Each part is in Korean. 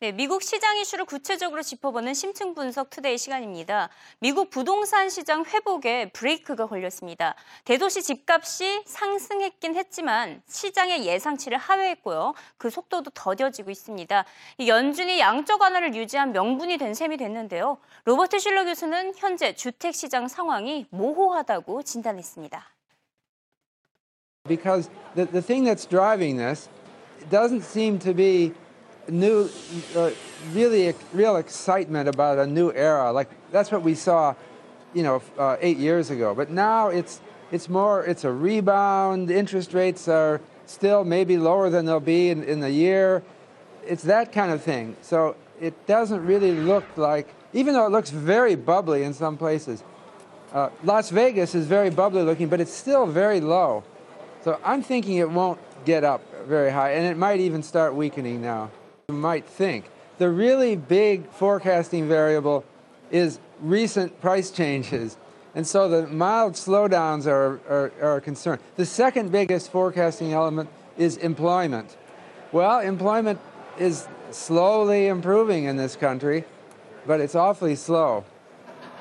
네, 미국 시장 이슈를 구체적으로 짚어보는 심층 분석 투데이 시간입니다. 미국 부동산 시장 회복에 브레이크가 걸렸습니다. 대도시 집값이 상승했긴 했지만 시장의 예상치를 하회했고요. 그 속도도 더뎌지고 있습니다. 연준이 양적 완화를 유지한 명분이 된 셈이 됐는데요. 로버트 실러 교수는 현재 주택 시장 상황이 모호하다고 진단했습니다. Because the, the thing that's driving this doesn't seem to be new, uh, really real excitement about a new era. Like that's what we saw, you know, uh, eight years ago. But now it's it's more. It's a rebound. Interest rates are still maybe lower than they'll be in, in the year. It's that kind of thing. So it doesn't really look like, even though it looks very bubbly in some places. Uh, Las Vegas is very bubbly looking, but it's still very low. So I'm thinking it won't get up very high, and it might even start weakening now might think. The really big forecasting variable is recent price changes. And so the mild slowdowns are, are, are, a concern. The second biggest forecasting element is employment. Well, employment is slowly improving in this country, but it's awfully slow.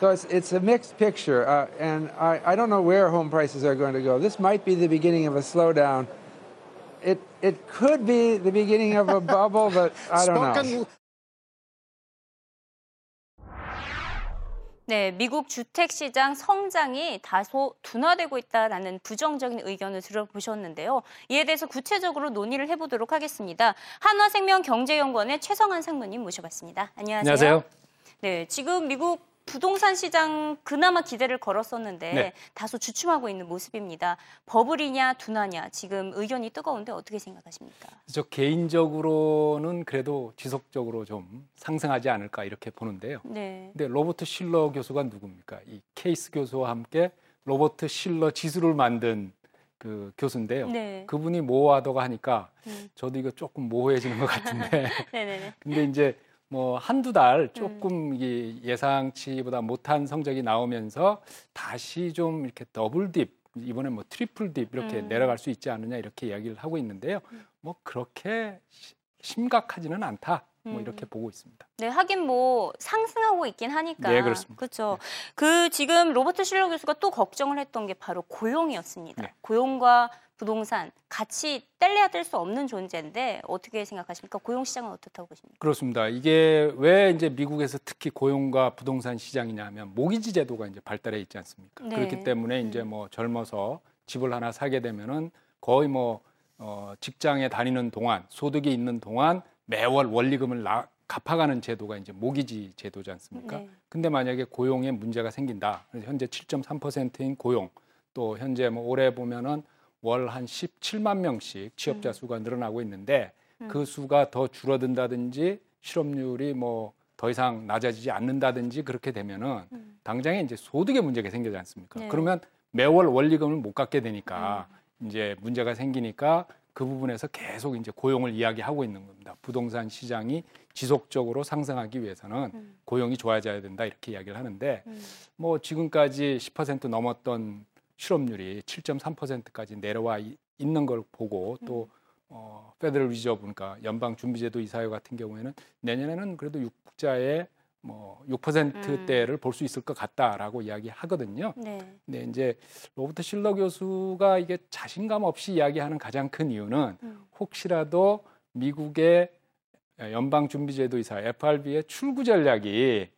So it's, it's a mixed picture, uh, and I, I don't know where home prices are going to go. This might be the beginning of a slowdown it it could be the beginning of a bubble, but I don't know. 네, 미국 주택 시장 성장이 다소 둔화되고 있다라는 부정적인 의견을 들어보셨는데요. 이에 대해서 구체적으로 논의를 해보도록 하겠습니다. 한화생명 경제연구원의 최성한 상무님 모셔봤습니다. 안녕하세요. 안녕하세요. 네, 지금 미국 부동산 시장 그나마 기대를 걸었었는데 네. 다소 주춤하고 있는 모습입니다. 버블이냐 둔화냐 지금 의견이 뜨거운데 어떻게 생각하십니까? 저 개인적으로는 그래도 지속적으로 좀 상승하지 않을까 이렇게 보는데요. 네. 근데 로버트 실러 교수가 누굽니까? 이 케이스 교수와 함께 로버트 실러 지수를 만든 그 교수인데요. 네. 그분이 모호하다고 하니까 음. 저도 이거 조금 모호해지는 것 같은데. 근데 이제 뭐 한두 달 음. 조금 음. 예상치보다 못한 성적이 나오면서 다시 좀 이렇게 double dip 이번에 뭐 triple dip 이렇게 음. 내려갈 수 있지 않느냐 이렇게 이야기를 하고 있는데요. 음. 뭐 그렇게 심각하지는 않다. 뭐 이렇게 음. 보고 있습니다. 네, 하긴 뭐 상승하고 있긴 하니까. 네, 그렇습니다. 그렇죠. 네. 그 지금 로버트 실러 교수가 또 걱정을 했던 게 바로 고용이었습니다. 네. 고용과 부동산 같이 뗄래야 뗄 수 없는 존재인데 어떻게 생각하십니까? 고용 시장은 어떻다고 보십니까? 그렇습니다. 이게 왜 이제 미국에서 특히 고용과 부동산 시장이냐 하면 모기지 제도가 이제 발달해 있지 않습니까? 네. 그렇기 때문에 이제 음. 뭐 젊어서 집을 하나 사게 되면은 거의 뭐 어, 직장에 다니는 동안 소득이 있는 동안 매월 원리금을 나, 갚아가는 제도가 이제 모기지 제도지 않습니까? 네. 근데 만약에 고용에 문제가 생긴다. 현재 7.3%인 고용 또 현재 뭐 올해 보면은 월 한 17만 명씩 취업자 음. 수가 늘어나고 있는데 음. 그 수가 더 줄어든다든지 실업률이 뭐 더 이상 낮아지지 않는다든지 그렇게 되면은 음. 당장에 이제 소득에 문제가 생기지 않습니까? 네. 그러면 매월 원리금을 못 갚게 되니까 이제 문제가 생기니까 그 부분에서 계속 이제 고용을 이야기하고 있는 겁니다. 부동산 시장이 지속적으로 상승하기 위해서는 음. 고용이 좋아져야 된다 이렇게 이야기를 하는데 음. 뭐 지금까지 10% 넘었던 실업률이 7.3%까지 내려와 있는 걸 보고 또 어, Federal Reserve 그러니까 연방 준비제도 이사회 같은 경우에는 내년에는 그래도 육자의 뭐 6%대를 음. 볼수 있을 것 같다라고 이야기하거든요. 네. 근데 이제 로버트 실러 교수가 이게 자신감 없이 이야기하는 가장 큰 이유는 음. 혹시라도 미국의 연방 준비제도 이사 FRB의 출구 전략이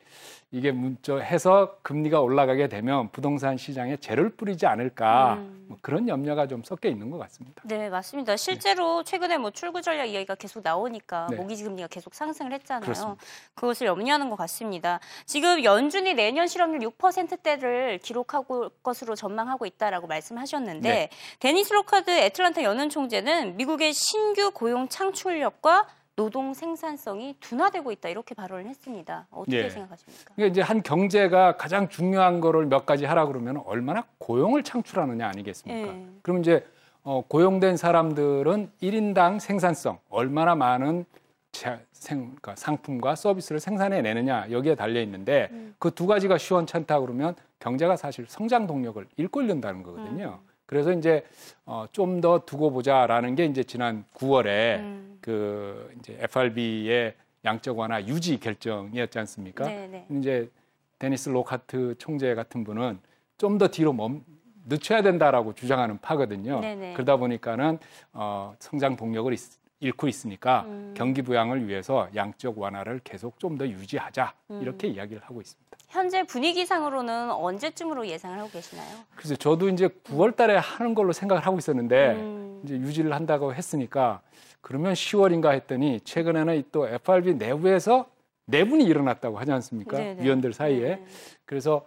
이게 문자 해서 금리가 올라가게 되면 부동산 시장에 재를 뿌리지 않을까 음. 뭐 그런 염려가 좀 섞여 있는 것 같습니다. 네, 맞습니다. 실제로 네. 최근에 뭐 출구 전략 이야기가 계속 나오니까 네. 모기지 금리가 계속 상승을 했잖아요. 그렇습니다. 그것을 염려하는 것 같습니다. 지금 연준이 내년 실업률 6%대를 기록하고 것으로 전망하고 있다라고 말씀하셨는데 네. 데니스 록하트 애틀란타 연은 총재는 미국의 신규 고용 창출력과 노동 생산성이 둔화되고 있다 이렇게 발언을 했습니다. 어떻게 예. 생각하십니까? 그러니까 이제 한 경제가 가장 중요한 거를 몇 가지 하라 그러면 얼마나 고용을 창출하느냐 아니겠습니까? 예. 그럼 이제 어, 고용된 사람들은 1인당 생산성 얼마나 많은 자, 생, 그러니까 상품과 서비스를 생산해 내느냐 여기에 달려 있는데 음. 그두 가지가 시원찮다 그러면 경제가 사실 성장 동력을 잃고 잃는다는 거거든요. 음. 그래서 이제 어, 좀 더 두고 보자라는 게 이제 지난 9월에 음. 그 이제 FRB의 양적 완화 유지 결정이었지 않습니까? 네, 네. 이제 데니스 로카트 총재 같은 분은 좀 더 뒤로 멈 늦춰야 된다라고 주장하는 파거든요. 네네. 그러다 보니까는 어, 성장 동력을 있, 잃고 있으니까 음. 경기 부양을 위해서 양적 완화를 계속 좀 더 유지하자 음. 이렇게 이야기를 하고 있습니다. 현재 분위기상으로는 언제쯤으로 예상을 하고 계시나요? 그래서 저도 이제 9월달에 하는 걸로 생각을 하고 있었는데 음. 이제 유지를 한다고 했으니까 그러면 10월인가 했더니 최근에는 또 FRB 내부에서 내분이 일어났다고 하지 않습니까? 네네. 위원들 사이에. 네. 그래서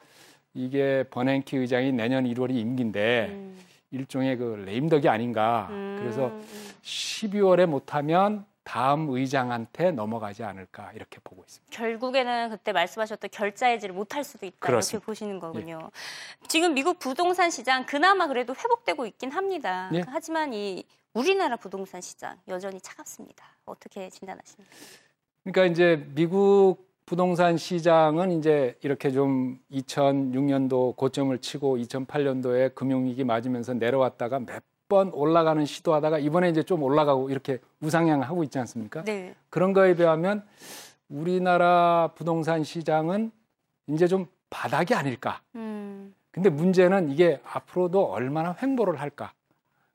이게 버냉키 의장이 내년 1월이 임기인데 음. 일종의 그 레임덕이 아닌가. 음. 그래서 12월에 못하면 다음 의장한테 넘어가지 않을까 이렇게 보고 있습니다. 결국에는 그때 말씀하셨던 결자해지를 못할 수도 있다 그렇습니다. 예. 이렇게 보시는 거군요. 지금 미국 부동산 시장 그나마 그래도 회복되고 있긴 합니다. 예. 하지만 이 우리나라 부동산 시장 여전히 차갑습니다. 어떻게 진단하십니까? 그러니까 이제 미국 부동산 시장은 이제 이렇게 좀 2006년도 고점을 치고 2008년도에 금융위기 맞으면서 내려왔다가 몇 번 올라가는 시도하다가 이번에 이제 좀 올라가고 이렇게 우상향하고 있지 않습니까? 네. 그런 거에 비하면 우리나라 부동산 시장은 이제 좀 바닥이 아닐까. 음. 근데 문제는 이게 앞으로도 얼마나 횡보를 할까.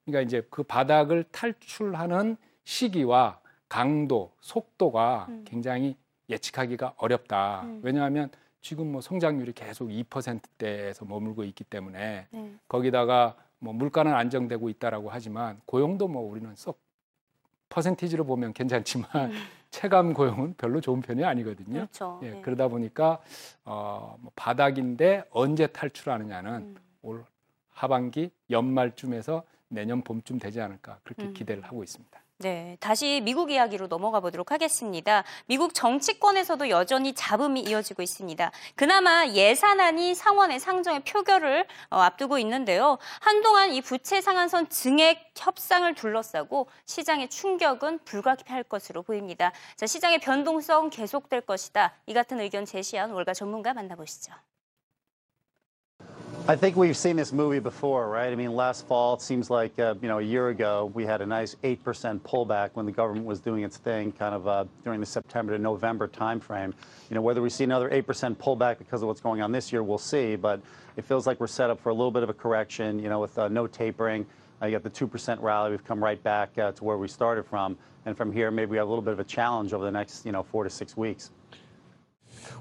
그러니까 이제 그 바닥을 탈출하는 시기와 강도, 속도가 음. 굉장히 예측하기가 어렵다. 음. 왜냐하면 지금 뭐 성장률이 계속 2%대에서 머물고 있기 때문에 네. 거기다가 뭐 물가는 안정되고 있다라고 하지만 고용도 뭐 우리는 썩 퍼센티지로 보면 괜찮지만 음. 체감 고용은 별로 좋은 편이 아니거든요. 그렇죠. 예, 네. 그러다 보니까 어, 뭐 바닥인데 언제 탈출하느냐는 음. 올 하반기 연말쯤에서 내년 봄쯤 되지 않을까 그렇게 음. 기대를 하고 있습니다. 네, 다시 미국 이야기로 넘어가 보도록 하겠습니다. 미국 정치권에서도 여전히 잡음이 이어지고 있습니다. 그나마 예산안이 상원의 상정의 표결을 어, 앞두고 있는데요. 한동안 이 부채 상한선 증액 협상을 둘러싸고 시장의 충격은 불가피할 것으로 보입니다. 자, 시장의 변동성 계속될 것이다. 이 같은 의견 제시한 월가 전문가 만나보시죠. I think we've seen this movie before, right? I mean, last fall, it seems like, uh, you know, a year ago, we had a nice 8% pullback when the government was doing its thing kind of uh, during the September to November timeframe. You know, whether we see another 8% pullback because of what's going on this year, we'll see. But it feels like we're set up for a little bit of a correction, you know, with uh, no tapering. Uh, you got the 2% rally. We've come right back uh, to where we started from. And from here, maybe we have a little bit of a challenge over the next, you know, four to six weeks.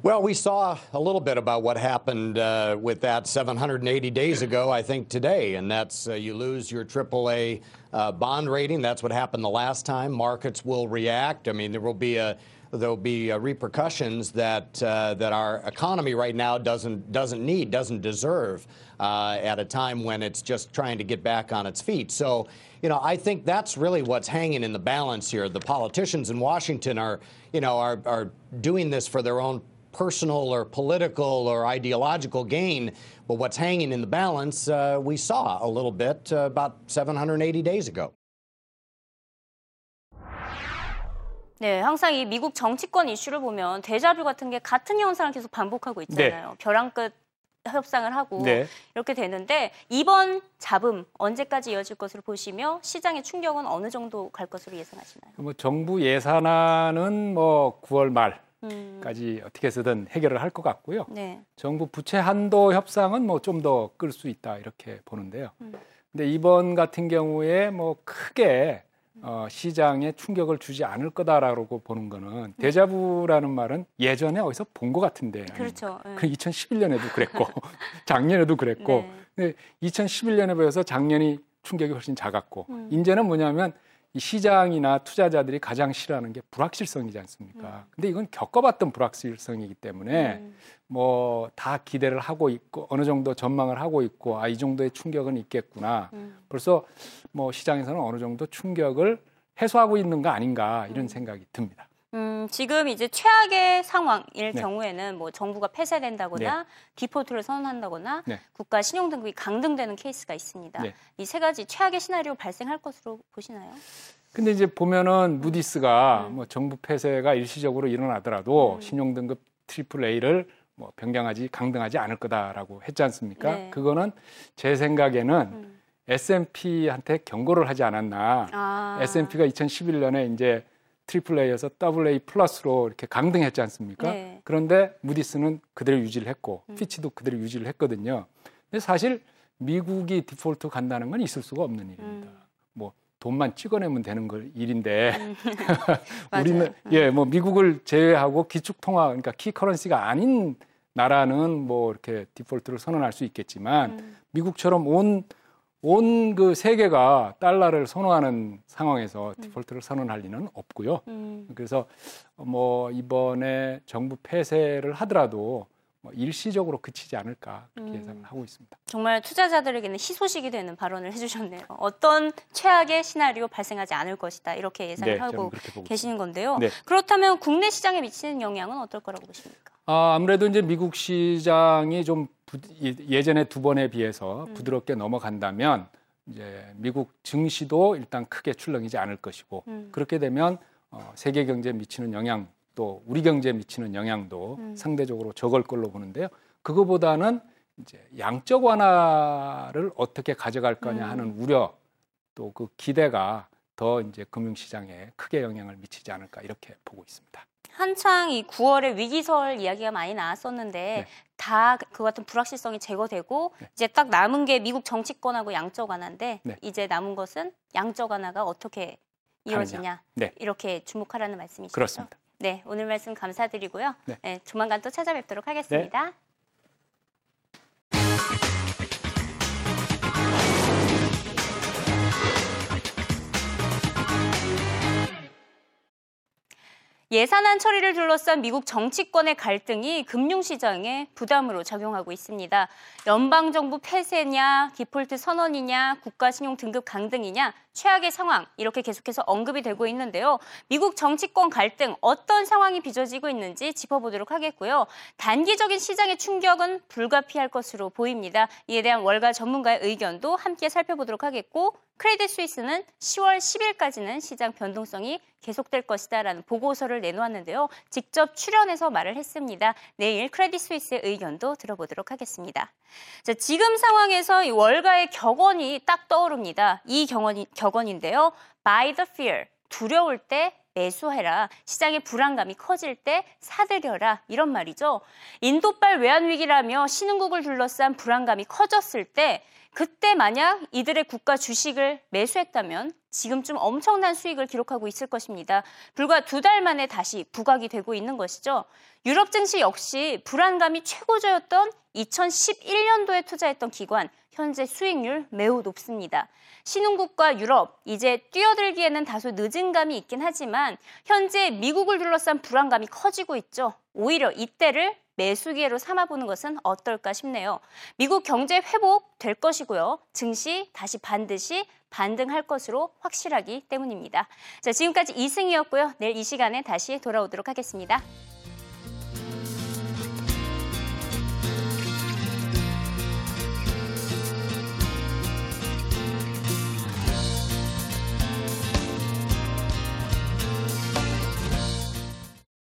Well, we saw a little bit about what happened uh, with that 780 days ago, I think, today. And that's uh, you lose your AAA uh, bond rating. That's what happened the last time. Markets will react. I mean, there will be a there'll be uh, repercussions that uh, that our economy right now doesn't doesn't need, doesn't deserve uh, at a time when it's just trying to get back on its feet. So, you know, I think that's really what's hanging in the balance here. The politicians in Washington are, you know, are are doing this for their own personal or political or ideological gain. But what's hanging in the balance, uh, we saw a little bit uh, about 780 days ago. 네, 항상 이 미국 정치권 이슈를 보면 데자뷰 같은 게 같은 현상을 계속 반복하고 있잖아요. 벼랑 끝 협상을 하고 네. 이렇게 되는데 이번 잡음 언제까지 이어질 것으로 보시며 시장의 충격은 어느 정도 갈 것으로 예상하시나요? 뭐 정부 예산안은 뭐 9월 음, 말 까지 어떻게 해서든 해결을 할 것 같고요. 네. 정부 부채 한도 협상은 뭐 좀 더 끌 수 있다 이렇게 보는데요. 음. 근데 이번 같은 경우에 뭐 크게 어, 시장에 충격을 주지 않을 거다라고 보는 거는 데자부라는 말은 예전에 어디서 본 것 같은데. 그렇죠. 네. 그 2011년에도 그랬고 작년에도 그랬고 네. 근데 2011년에 비해서 작년이 충격이 훨씬 작았고 음. 이제는 뭐냐면 이 시장이나 투자자들이 가장 싫어하는 게 불확실성이지 않습니까? 음. 근데 이건 겪어봤던 불확실성이기 때문에 음. 뭐다 기대를 하고 있고 어느 정도 전망을 하고 있고 아 이 정도의 충격은 있겠구나. 음. 벌써 뭐 시장에서는 어느 정도 충격을 해소하고 있는 거 아닌가 이런 생각이 듭니다. 음, 지금 이제 최악의 상황일 네. 경우에는 뭐 정부가 폐쇄된다거나 디폴트를 선언한다거나 네. 국가 신용 등급이 강등되는 케이스가 있습니다. 네. 이 세 가지 최악의 시나리오 발생할 것으로 보시나요? 근데 이제 보면은 무디스가 음. 뭐 정부 폐쇄가 일시적으로 일어나더라도 음. 신용 등급 triple A를 뭐 변경하지 강등하지 않을 거다라고 했지 않습니까? 네. 그거는 제 생각에는 음. S&P한테 경고를 하지 않았나. 아. S&P가 2011년에 이제 트리플 A에서 더블 A 플러스로 이렇게 강등했지 않습니까? 네. 그런데 무디스는 그대로 유지를 했고 음. 피치도 그대로 유지를 했거든요. 근데 사실 미국이 디폴트 간다는 건 있을 수가 없는 일입니다. 음. 뭐 돈만 찍어내면 되는 걸 일인데 맞아요. 우리는 예 뭐 미국을 제외하고 기축 통화 그러니까 key currency가 아닌 나라는 뭐 이렇게 디폴트를 선언할 수 있겠지만 음. 미국처럼 온 온 그 세계가 달러를 선호하는 상황에서 디폴트를 선언할 리는 없고요. 음. 그래서 뭐 이번에 정부 폐쇄를 하더라도 뭐 일시적으로 그치지 않을까 그렇게 음. 예상을 하고 있습니다. 정말 투자자들에게는 희소식이 되는 발언을 해주셨네요. 어떤 최악의 시나리오 발생하지 않을 것이다 이렇게 예상을 네, 하고 계시는 건데요. 네. 그렇다면 국내 시장에 미치는 영향은 어떨 거라고 보십니까? 아, 아무래도 이제 미국 시장이 좀 부- 예- 예전에 두 번에 비해서 부드럽게 넘어간다면 이제 미국 증시도 일단 크게 출렁이지 않을 것이고 음. 그렇게 되면 어, 세계 경제에 미치는 영향 또 우리 경제에 미치는 영향도 음. 상대적으로 적을 걸로 보는데요. 그거보다는 이제 양적 완화를 어떻게 가져갈 거냐 음. 하는 우려 또 그 기대가 더 이제 금융시장에 크게 영향을 미치지 않을까 이렇게 보고 있습니다. 한창 이 9월에 위기설 이야기가 많이 나왔었는데 네. 다그 같은 불확실성이 제거되고 이제 딱 남은 게 미국 정치권하고 양적 완화인데 네. 이제 남은 것은 양적 완화가 어떻게 이루어지냐 네. 이렇게 주목하라는 말씀이시죠? 그렇습니다. 네, 오늘 말씀 감사드리고요. 네. 네, 조만간 또 찾아뵙도록 하겠습니다. 예산안 처리를 둘러싼 미국 정치권의 갈등이 금융시장에 부담으로 작용하고 있습니다. 연방정부 폐쇄냐, 디폴트 선언이냐, 국가신용 등급 강등이냐, 최악의 상황 이렇게 계속해서 언급이 되고 있는데요. 미국 정치권 갈등 어떤 상황이 빚어지고 있는지 짚어보도록 하겠고요. 단기적인 시장의 충격은 불가피할 것으로 보입니다. 이에 대한 월가 전문가의 의견도 함께 살펴보도록 하겠고 크레딧 스위스는 10월 10일까지는 시장 변동성이 계속될 것이다라는 보고서를 내놓았는데요. 직접 출연해서 말을 했습니다. 내일 크레딧 스위스의 의견도 들어보도록 하겠습니다. 자, 지금 상황에서 이 월가의 격언이 딱 떠오릅니다. 이 격언이, 격언인데요. By the fear, 두려울 때 매수해라. 시장의 불안감이 커질 때 사들여라. 이런 말이죠. 인도발 외환위기라며 신흥국을 둘러싼 불안감이 커졌을 때 그때 만약 이들의 국가 주식을 매수했다면 지금쯤 엄청난 수익을 기록하고 있을 것입니다. 불과 두 달 만에 다시 부각이 되고 있는 것이죠. 유럽 증시 역시 불안감이 최고조였던 2011년도에 투자했던 기관 현재 수익률 매우 높습니다. 신흥국과 유럽 이제 뛰어들기에는 다소 늦은 감이 있긴 하지만 현재 미국을 둘러싼 불안감이 커지고 있죠. 오히려 이때를 매수 기회로 삼아보는 것은 어떨까 싶네요. 미국 경제 회복 될 것이고요. 증시 다시 반드시 반등할 것으로 확실하기 때문입니다. 자, 지금까지 이승이었고요. 내일 이 시간에 다시 돌아오도록 하겠습니다.